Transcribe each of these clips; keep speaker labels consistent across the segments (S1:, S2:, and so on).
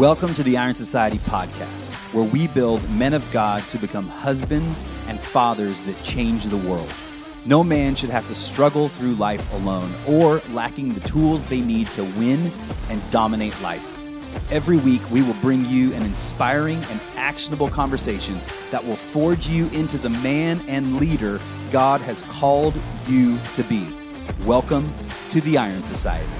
S1: Welcome to the Iron Society podcast, where we build men of God to become husbands and fathers that change the world. No man should have to struggle through life alone or lacking the tools they need to win and dominate life. Every week, we will bring you an inspiring and actionable conversation that will forge you into the man and leader God has called you to be. Welcome to the Iron Society.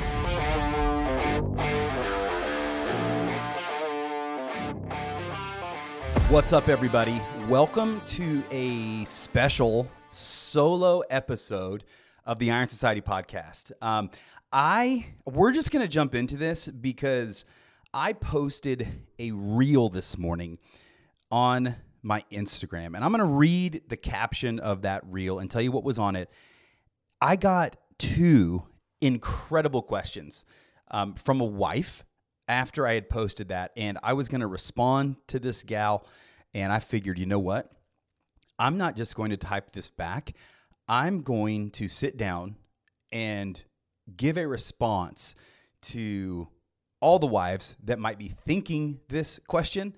S1: What's up, everybody? Welcome to a special solo episode of the Iron Society podcast. Um, I we're just gonna jump into this because I posted a reel this morning on my Instagram, and I'm gonna read the caption of that reel and tell you what was on it. I got two incredible questions um, from a wife after I had posted that, and I was going to respond to this gal, and I figured, you know what? I'm not just going to type this back. I'm going to sit down and give a response to all the wives that might be thinking this question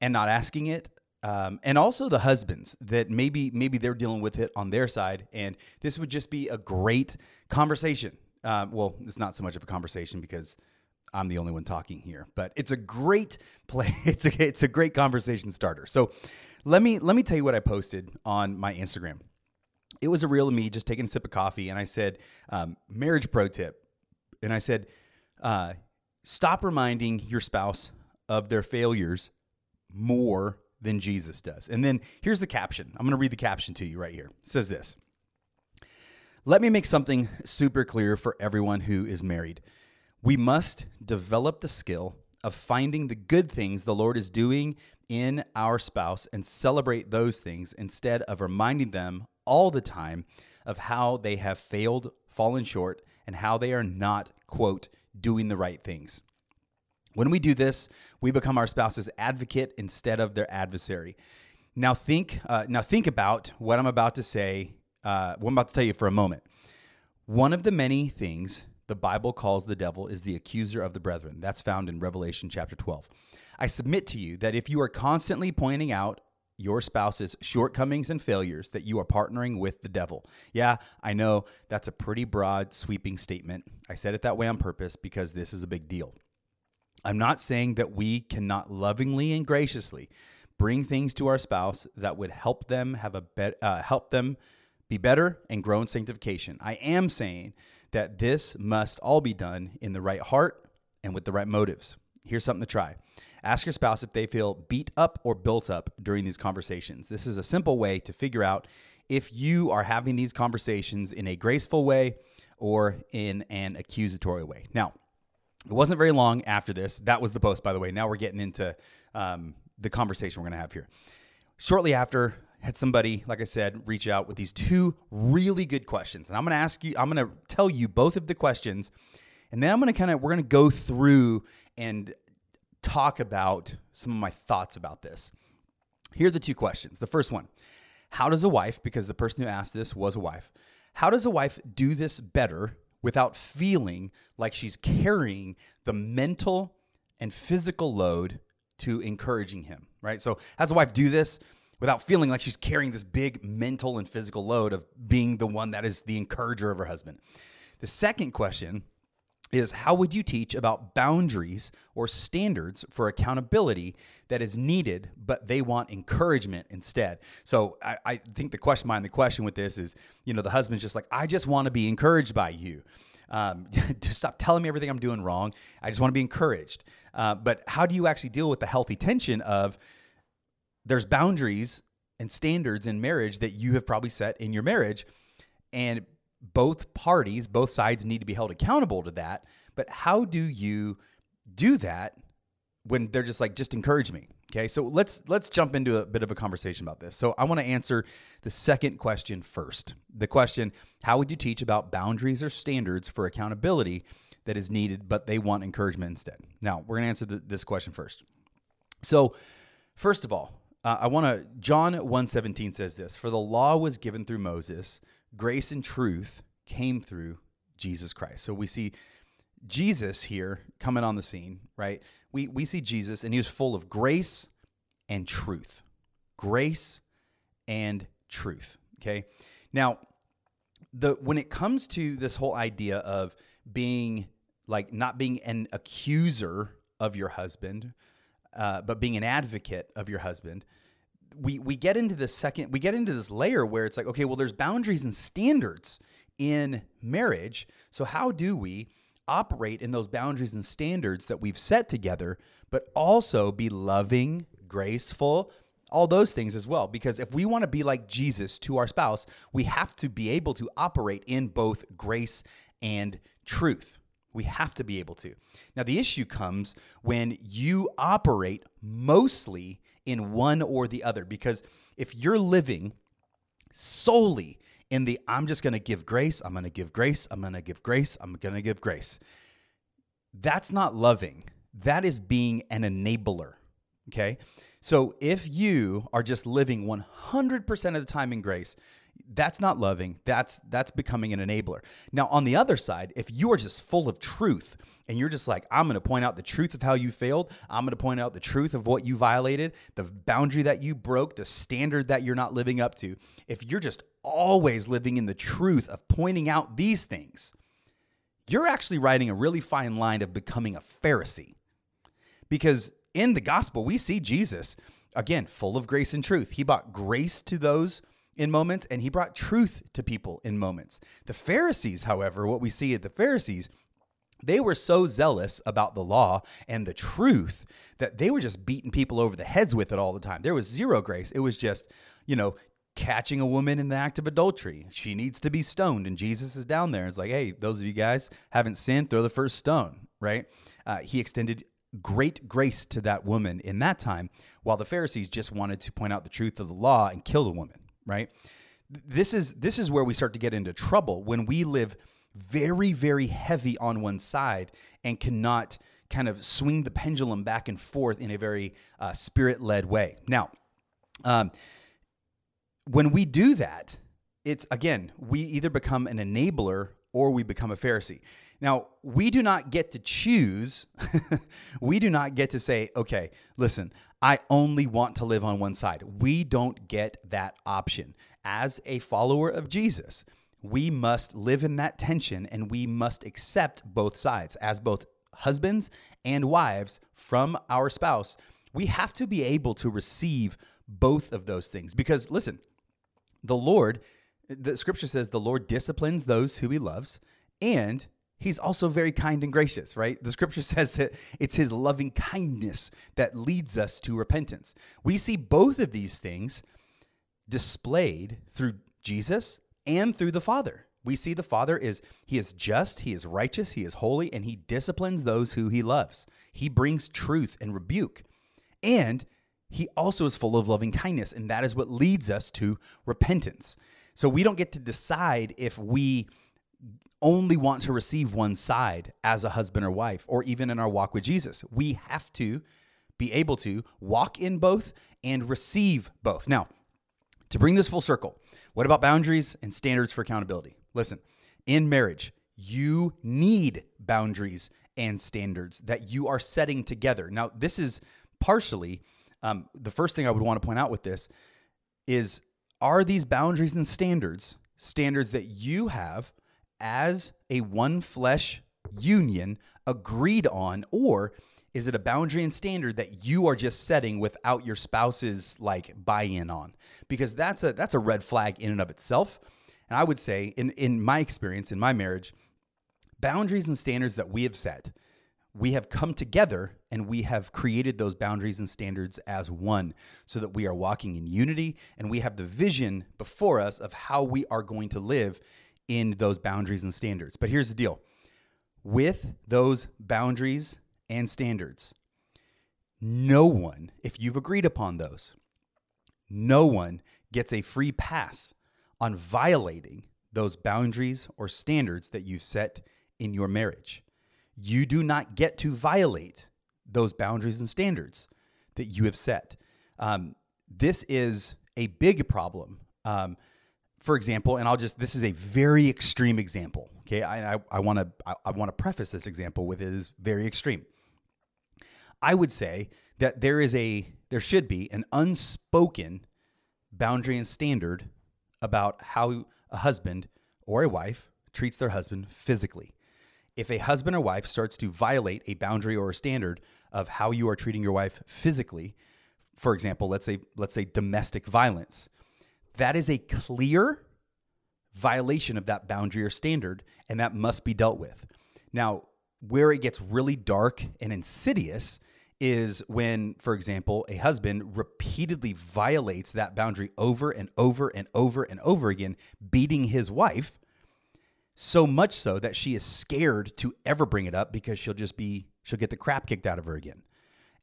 S1: and not asking it. Um, and also the husbands that maybe maybe they're dealing with it on their side, and this would just be a great conversation. Um, well, it's not so much of a conversation because I'm the only one talking here, but it's a great play. It's a it's a great conversation starter. So let me let me tell you what I posted on my Instagram. It was a reel of me just taking a sip of coffee, and I said, um, "Marriage pro tip," and I said, uh, "Stop reminding your spouse of their failures more than Jesus does." And then here's the caption. I'm going to read the caption to you right here. It says this. Let me make something super clear for everyone who is married. We must develop the skill of finding the good things the Lord is doing in our spouse and celebrate those things instead of reminding them all the time of how they have failed, fallen short, and how they are not, quote, doing the right things. When we do this, we become our spouse's advocate instead of their adversary. Now think, uh, now think about what I'm about to say. Uh, what I'm about to tell you for a moment. One of the many things the Bible calls the devil is the accuser of the brethren. That's found in Revelation chapter 12. I submit to you that if you are constantly pointing out your spouse's shortcomings and failures, that you are partnering with the devil. Yeah, I know that's a pretty broad, sweeping statement. I said it that way on purpose because this is a big deal. I'm not saying that we cannot lovingly and graciously bring things to our spouse that would help them have a bet, uh, help them be better and grow in sanctification. I am saying that this must all be done in the right heart and with the right motives. Here's something to try. Ask your spouse if they feel beat up or built up during these conversations. This is a simple way to figure out if you are having these conversations in a graceful way or in an accusatory way. Now, it wasn't very long after this. That was the post, by the way. Now we're getting into um, the conversation we're going to have here. Shortly after, had somebody, like I said, reach out with these two really good questions. And I'm going to ask you, I'm going to tell you both of the questions. And then I'm going to kind of, we're going to go through and talk about some of my thoughts about this. Here are the two questions. The first one How does a wife, because the person who asked this was a wife, how does a wife do this better without feeling like she's carrying the mental and physical load to encouraging him, right? So, how does a wife do this? Without feeling like she's carrying this big mental and physical load of being the one that is the encourager of her husband. The second question is how would you teach about boundaries or standards for accountability that is needed, but they want encouragement instead? So I, I think the question behind the question with this is, you know, the husband's just like, I just want to be encouraged by you. Um, stop telling me everything I'm doing wrong. I just want to be encouraged. Uh, but how do you actually deal with the healthy tension of there's boundaries and standards in marriage that you have probably set in your marriage and both parties both sides need to be held accountable to that. But how do you do that when they're just like just encourage me okay? So let's let's jump into a bit of a conversation about this. So i want to answer the second question first. The question how would you teach about boundaries or standards for accountability that is needed but they want encouragement instead? Now we're to answer the, this question first. So first of all uh, I want to John 1:17 says this, for the law was given through Moses, grace and truth came through Jesus Christ. So we see Jesus here coming on the scene, right? We we see Jesus and he was full of grace and truth. Grace and truth. Okay. Now, the when it comes to this whole idea of being like not being an accuser of your husband, uh, but being an advocate of your husband, we we get into this second we get into this layer where it's like okay well there's boundaries and standards in marriage. So how do we operate in those boundaries and standards that we've set together but also be loving graceful all those things as well? Because if we want to be like Jesus to our spouse we have to be able to operate in both grace and truth we have to be able to. Now, the issue comes when you operate mostly in one or the other, because if you're living solely in the I'm just going to give grace, I'm going to give grace, I'm going to give grace, I'm going to give grace, that's not loving. That is being an enabler. Okay. So if you are just living 100% of the time in grace, that's not loving. That's that's becoming an enabler. Now on the other side if you are just full of truth and you're just like i'm going to point out the truth of how you failed. I'm going to point out the truth of what you violated the boundary that you broke the standard that you're not living up to if you're just always living in the truth of pointing out these things you're actually writing a really fine line of becoming a pharisee. Because in the gospel we see jesus again full of grace and truth. He brought grace to those in moments and he brought truth to people in moments. The Pharisees, however, what we see at the Pharisees, they were so zealous about the law and the truth that they were just beating people over the heads with it all the time. There was zero grace. It was just, you know, catching a woman in the act of adultery. She needs to be stoned. And Jesus is down there. It's like, hey, those of you guys haven't sinned, throw the first stone, right? Uh, he extended great grace to that woman in that time, while the Pharisees just wanted to point out the truth of the law and kill the woman right? This is this is where we start to get into trouble when we live very very heavy on one side and cannot kind of swing the pendulum back and forth in a very uh, spirit led way. Now, um, when we do that, it's again we either become an enabler or we become a Pharisee. Now, we do not get to choose. we do not get to say, okay, listen, I only want to live on one side. We don't get that option. As a follower of Jesus, we must live in that tension and we must accept both sides as both husbands and wives from our spouse. We have to be able to receive both of those things because, listen, the Lord, the scripture says, the Lord disciplines those who he loves and he's also very kind and gracious, right? The scripture says that it's his loving kindness that leads us to repentance. We see both of these things displayed through Jesus and through the Father. We see the Father is he is just, he is righteous, he is holy and he disciplines those who he loves. He brings truth and rebuke. And he also is full of loving kindness and that is what leads us to repentance. So we don't get to decide if we only want to receive one side as a husband or wife, or even in our walk with Jesus. We have to be able to walk in both and receive both. Now, to bring this full circle, what about boundaries and standards for accountability? Listen, in marriage, you need boundaries and standards that you are setting together. Now, this is partially um, the first thing I would want to point out with this is are these boundaries and standards standards that you have as a one flesh union agreed on or is it a boundary and standard that you are just setting without your spouse's like buy-in on? Because that's a that's a red flag in and of itself. And i would say in in my experience in my marriage boundaries and standards that we have set we have come together and we have created those boundaries and standards as one so that we are walking in unity and we have the vision before us of how we are going to live in those boundaries and standards. But here's the deal with those boundaries and standards, no one, if you've agreed upon those, no one gets a free pass on violating those boundaries or standards that you set in your marriage. You do not get to violate those boundaries and standards that you have set. Um, this is a big problem. Um, for example, and I'll just this is a very extreme example. Okay, I I want to I, want to preface this example with it is very extreme. I would say that there is a there should be an unspoken boundary and standard about how a husband or a wife treats their husband physically. If a husband or wife starts to violate a boundary or a standard of how you are treating your wife physically, for example, let's say let's say domestic violence, that is a clear violation of that boundary or standard and that must be dealt with. Now, where it gets really dark and insidious is when, for example, a husband repeatedly violates that boundary over and over and over and over again, beating his wife, so much so that she is scared to ever bring it up because she'll just be, she'll get the crap kicked out of her again.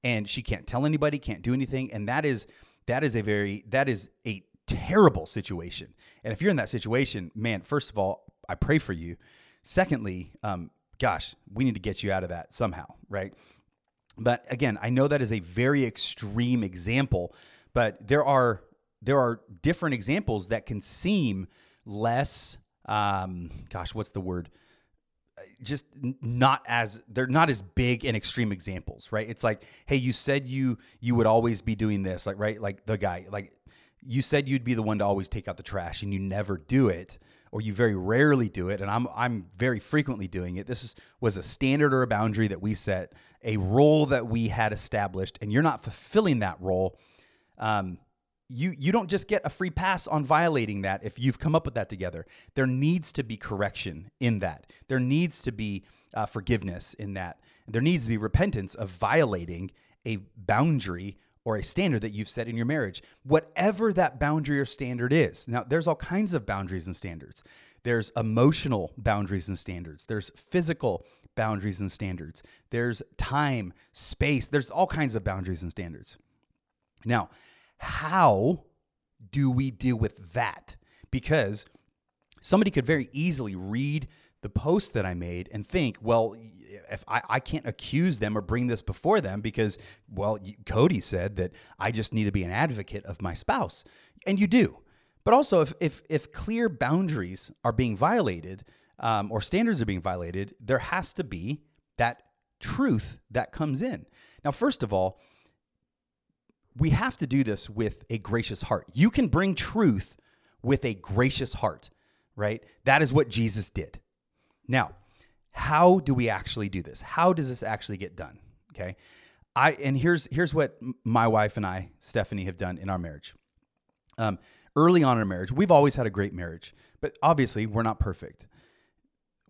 S1: And she can't tell anybody, can't do anything. And that is, that is a very, that is a terrible situation. And if you're in that situation, man, first of all, I pray for you. Secondly, um, gosh, we need to get you out of that somehow, right? But again, I know that is a very extreme example, but there are there are different examples that can seem less um, gosh, what's the word? just not as they're not as big and extreme examples, right? It's like, hey, you said you you would always be doing this, like right, like the guy, like you said you'd be the one to always take out the trash, and you never do it, or you very rarely do it, and I'm I'm very frequently doing it. This is, was a standard or a boundary that we set a role that we had established and you're not fulfilling that role, um, you you don't just get a free pass on violating that if you've come up with that together. There needs to be correction in that. There needs to be uh, forgiveness in that. There needs to be repentance of violating a boundary or a standard that you've set in your marriage, whatever that boundary or standard is. Now, there's all kinds of boundaries and standards. There's emotional boundaries and standards. There's physical boundaries and standards. There's time, space. There's all kinds of boundaries and standards. Now, how do we deal with that? Because somebody could very easily read the post that I made and think, well, if I, I can't accuse them or bring this before them because, well, Cody said that I just need to be an advocate of my spouse. And you do. But also, if, if, if clear boundaries are being violated, um, or standards are being violated, there has to be that truth that comes in. Now, first of all, we have to do this with a gracious heart. You can bring truth with a gracious heart, right? That is what Jesus did. Now, how do we actually do this? How does this actually get done? Okay. I and here's here's what my wife and I, Stephanie, have done in our marriage. Um, early on in our marriage, we've always had a great marriage, but obviously we're not perfect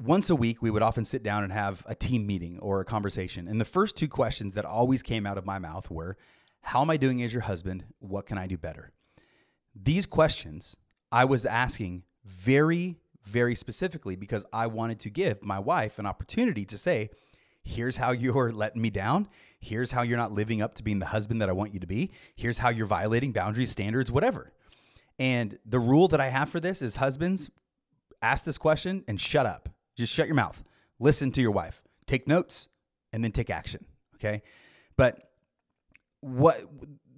S1: once a week, we would often sit down and have a team meeting or a conversation. And the first two questions that always came out of my mouth were, How am I doing as your husband? What can I do better? These questions I was asking very, very specifically because I wanted to give my wife an opportunity to say, Here's how you're letting me down. Here's how you're not living up to being the husband that I want you to be. Here's how you're violating boundaries, standards, whatever. And the rule that I have for this is husbands, ask this question and shut up. Just shut your mouth. Listen to your wife. Take notes and then take action. Okay. But what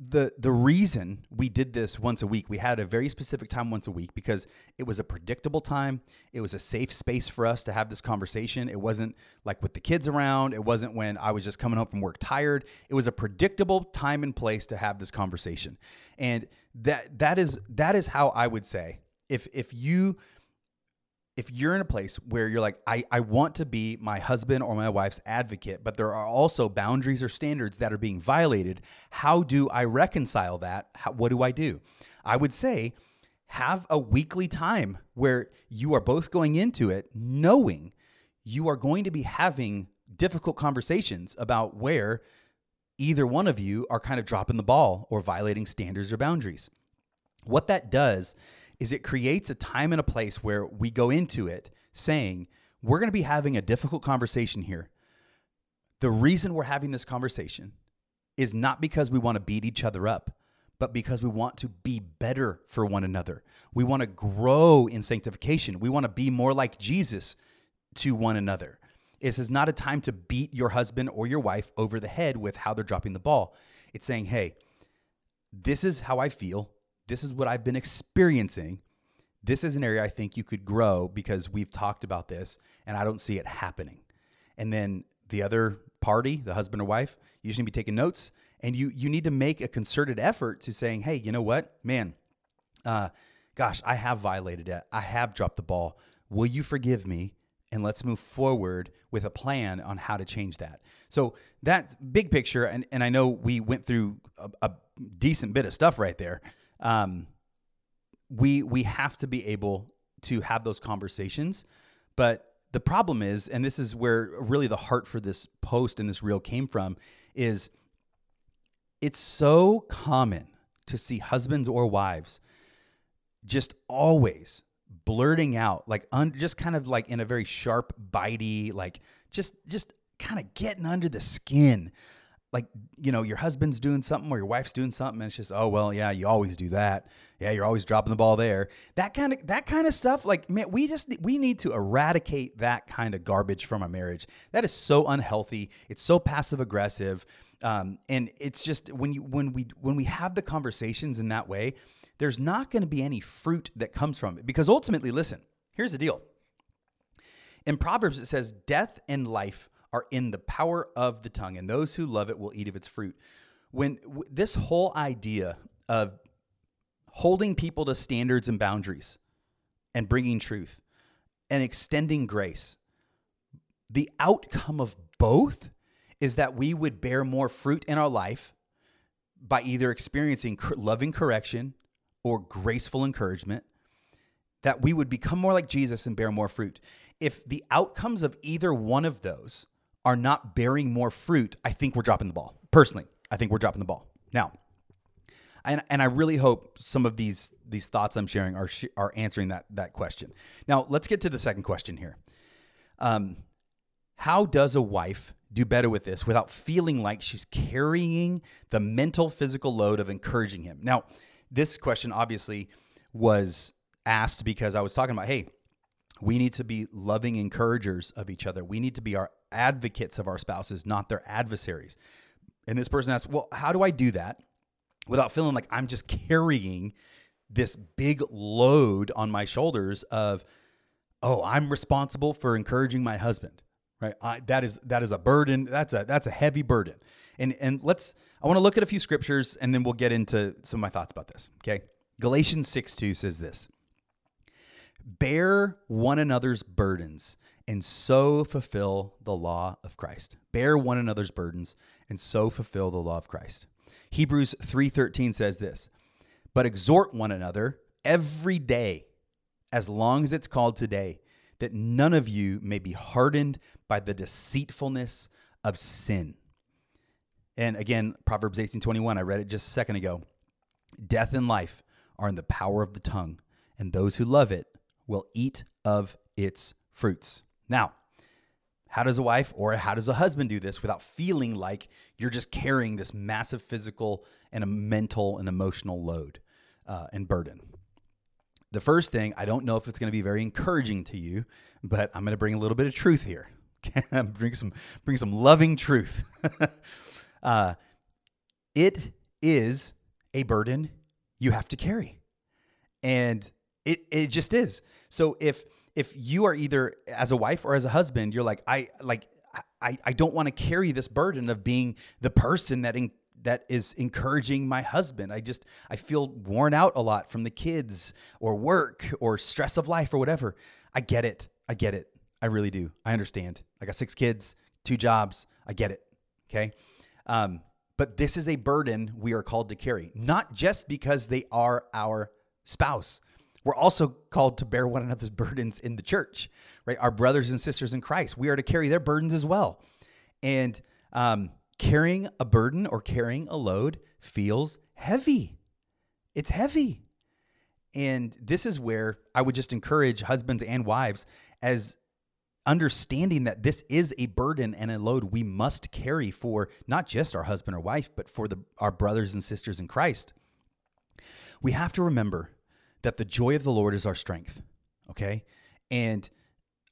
S1: the the reason we did this once a week, we had a very specific time once a week because it was a predictable time. It was a safe space for us to have this conversation. It wasn't like with the kids around. It wasn't when I was just coming home from work tired. It was a predictable time and place to have this conversation. And that that is that is how I would say if if you if you're in a place where you're like, I, I want to be my husband or my wife's advocate, but there are also boundaries or standards that are being violated, how do I reconcile that? How, what do I do? I would say, have a weekly time where you are both going into it knowing you are going to be having difficult conversations about where either one of you are kind of dropping the ball or violating standards or boundaries. What that does is it creates a time and a place where we go into it saying, we're going to be having a difficult conversation here. The reason we're having this conversation is not because we want to beat each other up, but because we want to be better for one another. We want to grow in sanctification. We want to be more like Jesus to one another. This is not a time to beat your husband or your wife over the head with how they're dropping the ball. It's saying, hey, this is how I feel. This is what I've been experiencing. this is an area I think you could grow because we've talked about this and I don't see it happening. And then the other party, the husband or wife, you to be taking notes and you you need to make a concerted effort to saying, hey, you know what, man, uh, gosh, I have violated it. I have dropped the ball. Will you forgive me? And let's move forward with a plan on how to change that. So that's big picture, and, and I know we went through a, a decent bit of stuff right there. Um, we we have to be able to have those conversations, but the problem is, and this is where really the heart for this post and this reel came from, is it's so common to see husbands or wives just always blurting out like un, just kind of like in a very sharp bitey like just just kind of getting under the skin like you know your husband's doing something or your wife's doing something and it's just oh well yeah you always do that. Yeah you're always dropping the ball there. That kind of that kind of stuff like man we just we need to eradicate that kind of garbage from our marriage. That is so unhealthy. It's so passive aggressive. Um, and it's just when you when we when we have the conversations in that way there's not going to be any fruit that comes from it. Because ultimately listen here's the deal. In proverbs it says death and life are in the power of the tongue, and those who love it will eat of its fruit. When w- this whole idea of holding people to standards and boundaries and bringing truth and extending grace, the outcome of both is that we would bear more fruit in our life by either experiencing loving correction or graceful encouragement, that we would become more like Jesus and bear more fruit. If the outcomes of either one of those are not bearing more fruit, I think we're dropping the ball. Personally, I think we're dropping the ball. Now, and, and I really hope some of these these thoughts I'm sharing are are answering that that question. Now, let's get to the second question here. Um, how does a wife do better with this without feeling like she's carrying the mental physical load of encouraging him? Now, this question obviously was asked because I was talking about, hey, we need to be loving encouragers of each other. We need to be our advocates of our spouses, not their adversaries. And this person asked, Well, how do I do that without feeling like I'm just carrying this big load on my shoulders of, oh, I'm responsible for encouraging my husband, right? I, that is that is a burden. That's a that's a heavy burden. And and let's I want to look at a few scriptures and then we'll get into some of my thoughts about this. Okay, Galatians six two says this: Bear one another's burdens and so fulfill the law of Christ. Bear one another's burdens and so fulfill the law of Christ. Hebrews 3:13 says this, "But exhort one another every day, as long as it's called today, that none of you may be hardened by the deceitfulness of sin." And again, Proverbs 18:21, I read it just a second ago. Death and life are in the power of the tongue, and those who love it will eat of its fruits. Now, how does a wife or how does a husband do this without feeling like you're just carrying this massive physical and a mental and emotional load uh, and burden? The first thing, I don't know if it's going to be very encouraging to you, but I'm going to bring a little bit of truth here. bring some bring some loving truth. uh, it is a burden you have to carry, and it it just is. So if if you are either as a wife or as a husband, you're like, I like I, I don't want to carry this burden of being the person that in, that is encouraging my husband. I just I feel worn out a lot from the kids or work or stress of life or whatever. I get it. I get it. I really do. I understand. I got six kids, two jobs. I get it. Okay. Um, but this is a burden we are called to carry, not just because they are our spouse, we're also called to bear one another's burdens in the church, right? Our brothers and sisters in Christ, we are to carry their burdens as well. And um, carrying a burden or carrying a load feels heavy. It's heavy. And this is where I would just encourage husbands and wives as understanding that this is a burden and a load we must carry for not just our husband or wife, but for the, our brothers and sisters in Christ. We have to remember that the joy of the Lord is our strength. Okay. And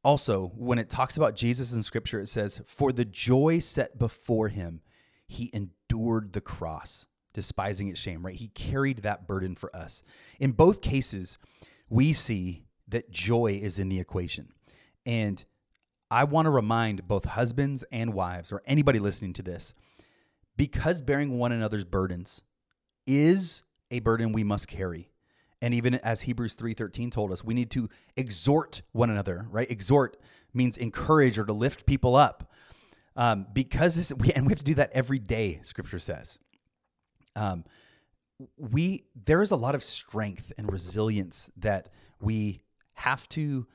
S1: also, when it talks about Jesus in scripture, it says, For the joy set before him, he endured the cross, despising its shame, right? He carried that burden for us. In both cases, we see that joy is in the equation. And I want to remind both husbands and wives, or anybody listening to this, because bearing one another's burdens is a burden we must carry. And even as Hebrews 3:13 told us, we need to exhort one another, right? Exhort means encourage or to lift people up. Um, because this, we, and we have to do that every day, scripture says. Um, we there is a lot of strength and resilience that we have to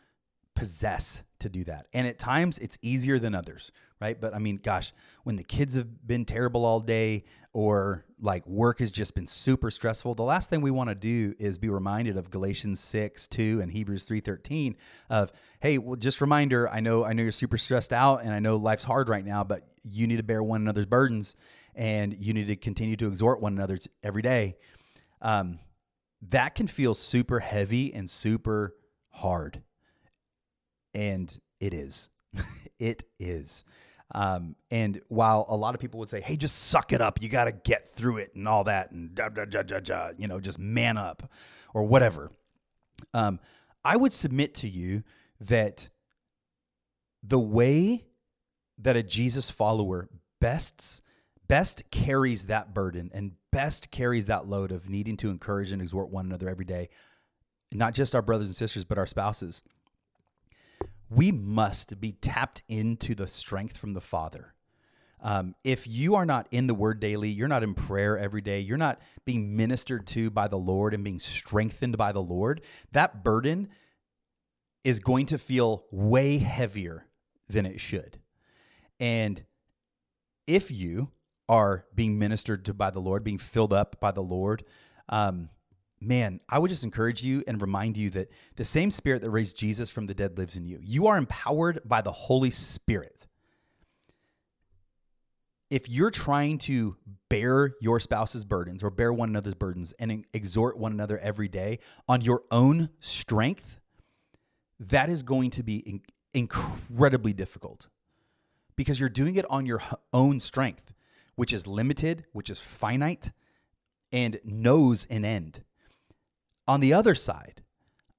S1: possess to do that. And at times it's easier than others, right? But I mean, gosh, when the kids have been terrible all day or like work has just been super stressful, the last thing we want to do is be reminded of Galatians 6, 2 and Hebrews 3:13 of, hey, well just reminder, I know I know you're super stressed out and I know life's hard right now, but you need to bear one another's burdens and you need to continue to exhort one another every day. Um, that can feel super heavy and super hard. And it is. it is. Um, and while a lot of people would say, hey, just suck it up, you got to get through it and all that, and da, da, da, da, da, you know, just man up or whatever. Um, I would submit to you that the way that a Jesus follower bests best carries that burden and best carries that load of needing to encourage and exhort one another every day, not just our brothers and sisters, but our spouses. We must be tapped into the strength from the Father. Um, if you are not in the Word daily, you're not in prayer every day, you're not being ministered to by the Lord and being strengthened by the Lord, that burden is going to feel way heavier than it should. And if you are being ministered to by the Lord, being filled up by the Lord, um, man, I would just encourage you and remind you that the same Spirit that raised Jesus from the dead lives in you. You are empowered by the Holy Spirit. If you're trying to bear your spouse's burdens or bear one another's burdens and exhort one another every day on your own strength, that is going to be in- incredibly difficult because you're doing it on your own strength which is limited, which is finite, and knows an end. On the other side,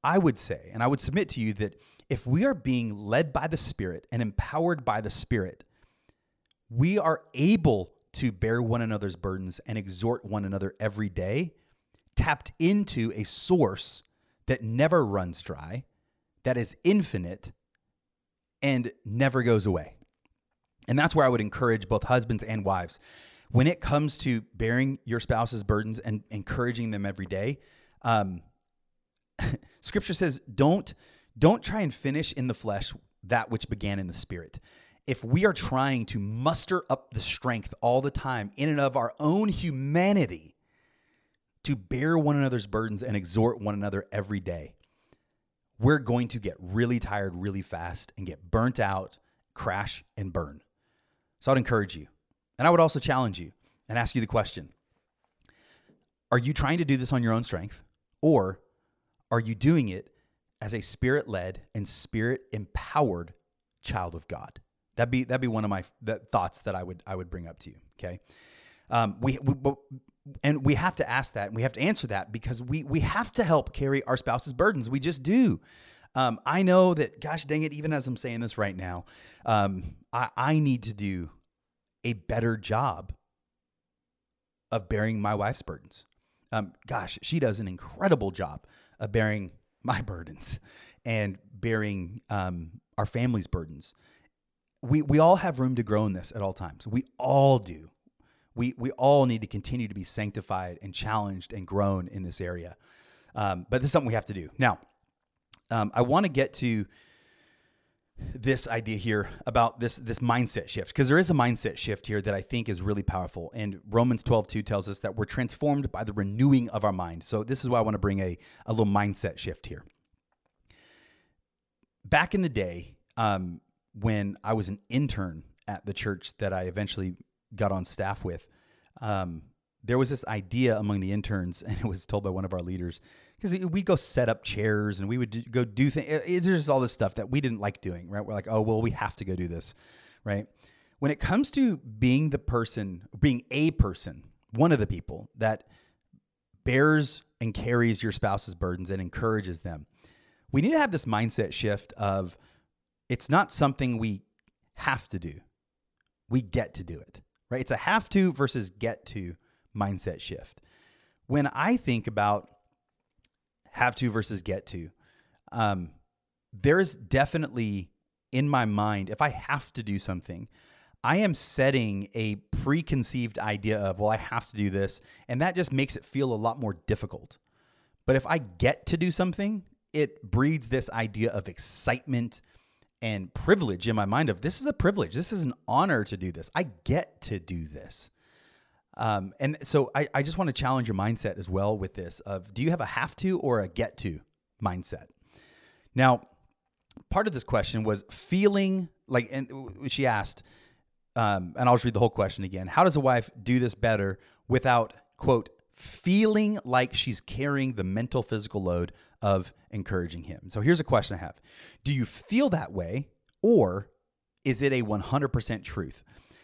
S1: I would say, and I would submit to you that if we are being led by the Spirit and empowered by the Spirit, we are able to bear one another's burdens and exhort one another every day, tapped into a source that never runs dry, that is infinite, and never goes away. And that's where I would encourage both husbands and wives. When it comes to bearing your spouse's burdens and encouraging them every day, um, scripture says, don't, don't try and finish in the flesh that which began in the spirit. If we are trying to muster up the strength all the time in and of our own humanity to bear one another's burdens and exhort one another every day, we're going to get really tired really fast and get burnt out, crash, and burn. So I'd encourage you. And I would also challenge you and ask you the question Are you trying to do this on your own strength? Or are you doing it as a spirit led and spirit empowered child of God? That'd be that'd be one of my thoughts that I would I would bring up to you. Okay, um, we, we and we have to ask that and we have to answer that because we we have to help carry our spouse's burdens. We just do. Um, I know that, gosh dang it, even as I'm saying this right now, um, I, I need to do a better job of bearing my wife's burdens. Um, gosh, she does an incredible job of bearing my burdens and bearing um, our family's burdens. We, we all have room to grow in this at all times. We all do. We, we all need to continue to be sanctified and challenged and grown in this area. Um, but this is something we have to do. Now, um, I want to get to this idea here about this this mindset shift because there is a mindset shift here that I think is really powerful. And Romans 12 2 tells us that we're transformed by the renewing of our mind. So this is why I want to bring a, a little mindset shift here. Back in the day um, when I was an intern at the church that I eventually got on staff with um, there was this idea among the interns and it was told by one of our leaders because we'd go set up chairs and we would do, go do things. There's all this stuff that we didn't like doing, right? We're like, oh, well, we have to go do this, right? When it comes to being the person, being a person, one of the people that bears and carries your spouse's burdens and encourages them. We need to have this mindset shift of it's not something we have to do. We get to do it. Right? It's a have to versus get to mindset shift. When I think about have to versus get to, um, there's definitely in my mind, if I have to do something, I am setting a preconceived idea of, well, I have to do this. And that just makes it feel a lot more difficult. But if I get to do something, it breeds this idea of excitement and privilege in my mind of this is a privilege. This is an honor to do this. I get to do this. Um, and so I, I just want to challenge your mindset as well with this of do you have a have to or a get to mindset? Now, part of this question was feeling like, and she asked, um, and I'll just read the whole question again. How does a wife do this better without, quote, feeling like she's carrying the mental, physical load of encouraging him? So here's a question I have Do you feel that way, or is it a 100% truth?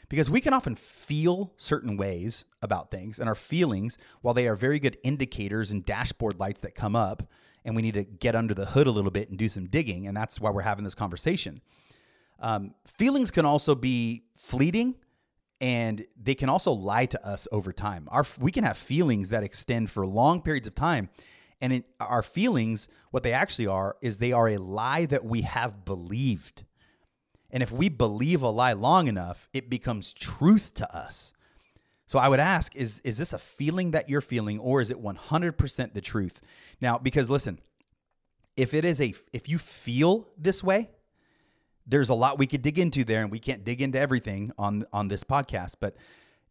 S1: Because we can often feel certain ways about things, and our feelings, while they are very good indicators and dashboard lights that come up, and we need to get under the hood a little bit and do some digging. And that's why we're having this conversation. Um, feelings can also be fleeting and they can also lie to us over time. Our, we can have feelings that extend for long periods of time. And our feelings, what they actually are, is they are a lie that we have believed. And if we believe a lie long enough, it becomes truth to us. So I would ask is is this a feeling that you're feeling or is it 100% the truth? Now, because listen, if it is a if you feel this way, there's a lot we could dig into there and we can't dig into everything on on this podcast, but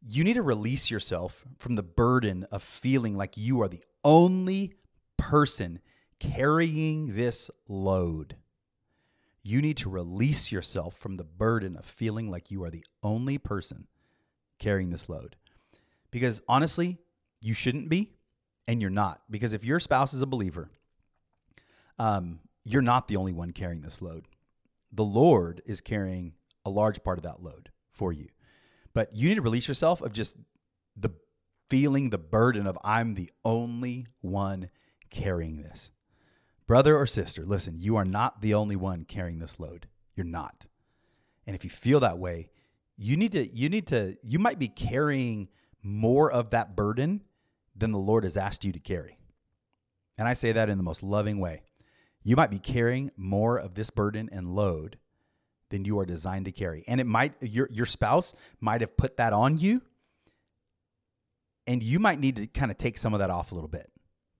S1: you need to release yourself from the burden of feeling like you are the only person carrying this load. You need to release yourself from the burden of feeling like you are the only person carrying this load. Because honestly, you shouldn't be and you're not. Because if your spouse is a believer, um, you're not the only one carrying this load. The Lord is carrying a large part of that load for you. But you need to release yourself of just the feeling the burden of I'm the only one carrying this. Brother or sister, listen, you are not the only one carrying this load. You're not. And if you feel that way, you need to you need to you might be carrying more of that burden than the Lord has asked you to carry. And I say that in the most loving way. You might be carrying more of this burden and load than you are designed to carry. And it might your your spouse might have put that on you. And you might need to kind of take some of that off a little bit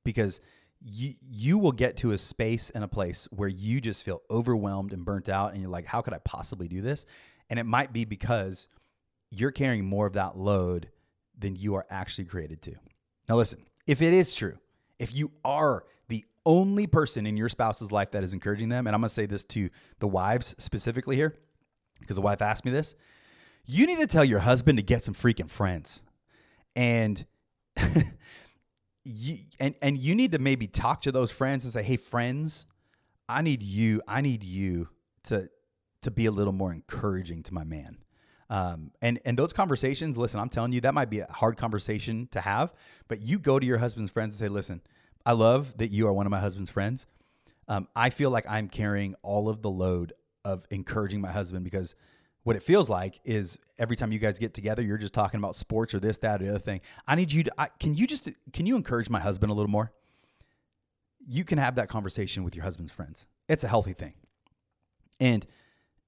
S1: because you you will get to a space and a place where you just feel overwhelmed and burnt out and you're like how could I possibly do this? And it might be because you're carrying more of that load than you are actually created to. Now, listen, if it is true, if you are the only person in your spouse's life that is encouraging them, and I'm going to say this to the wives specifically here, because the wife asked me this, you need to tell your husband to get some freaking friends. And you and and you need to maybe talk to those friends and say, "Hey friends, I need you, I need you to to be a little more encouraging to my man." Um, and and those conversations, listen, I'm telling you, that might be a hard conversation to have. But you go to your husband's friends and say, "Listen, I love that you are one of my husband's friends. Um, I feel like I'm carrying all of the load of encouraging my husband because what it feels like is every time you guys get together, you're just talking about sports or this, that, or the other thing. I need you to. I, can you just can you encourage my husband a little more? You can have that conversation with your husband's friends. It's a healthy thing, and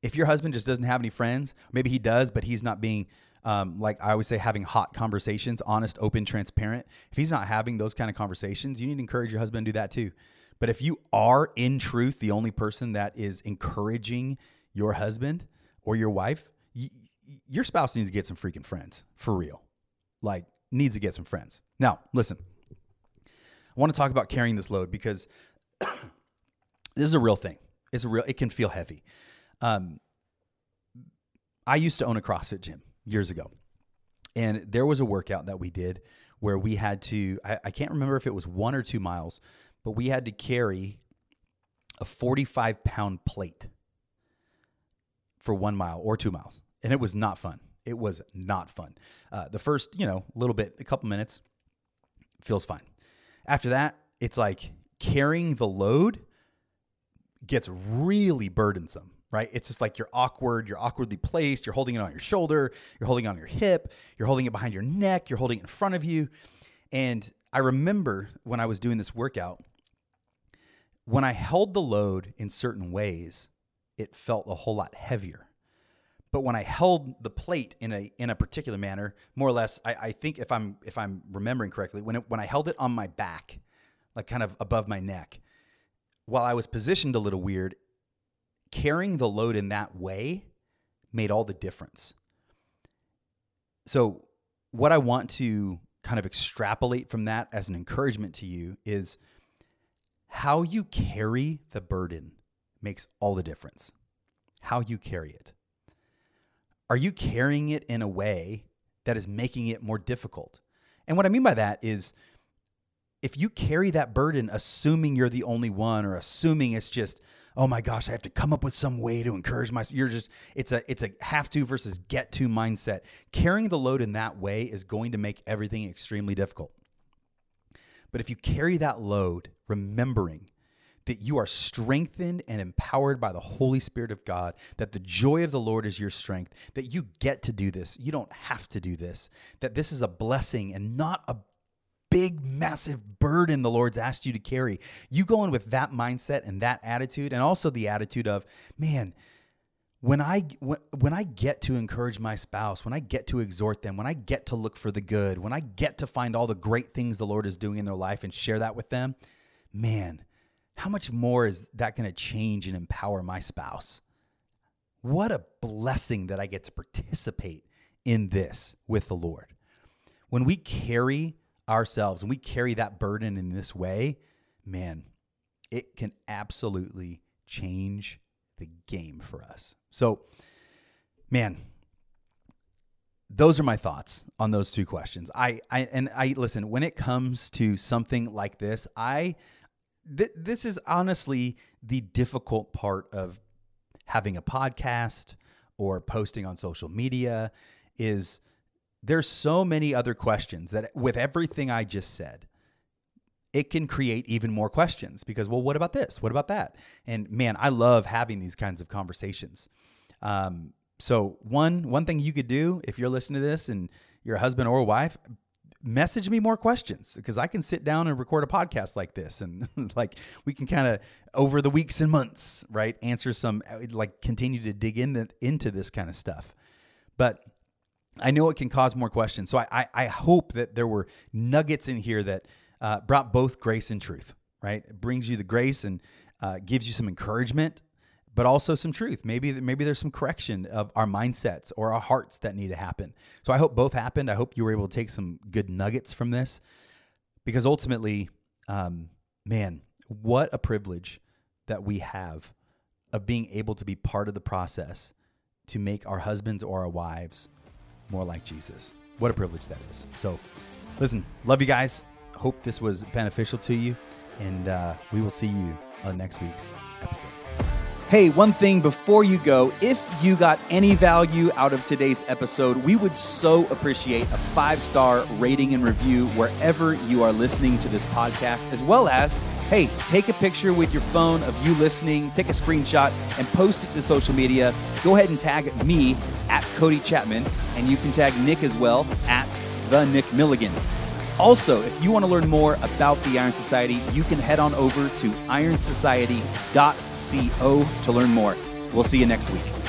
S1: if your husband just doesn't have any friends, maybe he does, but he's not being um, like I always say, having hot conversations, honest, open, transparent. If he's not having those kind of conversations, you need to encourage your husband to do that too. But if you are in truth the only person that is encouraging your husband or your wife, y- your spouse needs to get some freaking friends for real. Like, needs to get some friends. Now, listen, I want to talk about carrying this load because this is a real thing. It's a real, it can feel heavy. Um, I used to own a CrossFit gym years ago, and there was a workout that we did where we had to, I, I can't remember if it was one or two miles, but we had to carry a 45 pound plate for one mile or two miles. And it was not fun. It was not fun. Uh, the first, you know, little bit, a couple minutes, feels fine. After that, it's like carrying the load gets really burdensome, right? It's just like you're awkward, you're awkwardly placed, you're holding it on your shoulder, you're holding it on your hip, you're holding it behind your neck, you're holding it in front of you. And I remember when I was doing this workout, when I held the load in certain ways, it felt a whole lot heavier. But when I held the plate in a in a particular manner, more or less, I, I think if I'm if I'm remembering correctly, when it, when I held it on my back, like kind of above my neck, while I was positioned a little weird, carrying the load in that way made all the difference. So, what I want to kind of extrapolate from that as an encouragement to you is how you carry the burden makes all the difference. How you carry it. Are you carrying it in a way that is making it more difficult? And what I mean by that is if you carry that burden assuming you're the only one or assuming it's just oh my gosh i have to come up with some way to encourage myself you're just it's a it's a have to versus get to mindset carrying the load in that way is going to make everything extremely difficult but if you carry that load remembering that you are strengthened and empowered by the Holy Spirit of God, that the joy of the Lord is your strength, that you get to do this. You don't have to do this, that this is a blessing and not a big, massive burden the Lord's asked you to carry. You go in with that mindset and that attitude, and also the attitude of, man, when I when, when I get to encourage my spouse, when I get to exhort them, when I get to look for the good, when I get to find all the great things the Lord is doing in their life and share that with them, man, how much more is that going to change and empower my spouse? What a blessing that I get to participate in this with the Lord. When we carry ourselves and we carry that burden in this way, man, it can absolutely change the game for us. So, man, those are my thoughts on those two questions. I, I and I listen when it comes to something like this. I th- this is honestly the difficult part of having a podcast or posting on social media is there's so many other questions that with everything I just said, it can create even more questions because, well, what about this? What about that? And man, I love having these kinds of conversations. Um, so one one thing you could do if you're listening to this and you're a husband or a wife, message me more questions because I can sit down and record a podcast like this and like we can kind of over the weeks and months, right, answer some like continue to dig in the, into this kind of stuff. But I know it can cause more questions. So I, I, I hope that there were nuggets in here that uh, brought both grace and truth, right? It brings you the grace and uh, gives you some encouragement, but also some truth. Maybe, maybe there's some correction of our mindsets or our hearts that need to happen. So I hope both happened. I hope you were able to take some good nuggets from this because ultimately, um, man, what a privilege that we have of being able to be part of the process to make our husbands or our wives more like Jesus. What a privilege that is. So, listen, love you guys. Hope this was beneficial to you. And uh, we will see you on next week's episode. Hey, one thing before you go if you got any value out of today's episode, we would so appreciate a five star rating and review wherever you are listening to this podcast, as well as, hey, take a picture with your phone of you listening, take a screenshot, and post it to social media. Go ahead and tag me at Cody Chapman, and you can tag Nick as well at the Nick Milligan. Also, if you want to learn more about the Iron Society, you can head on over to ironsociety.co to learn more. We'll see you next week.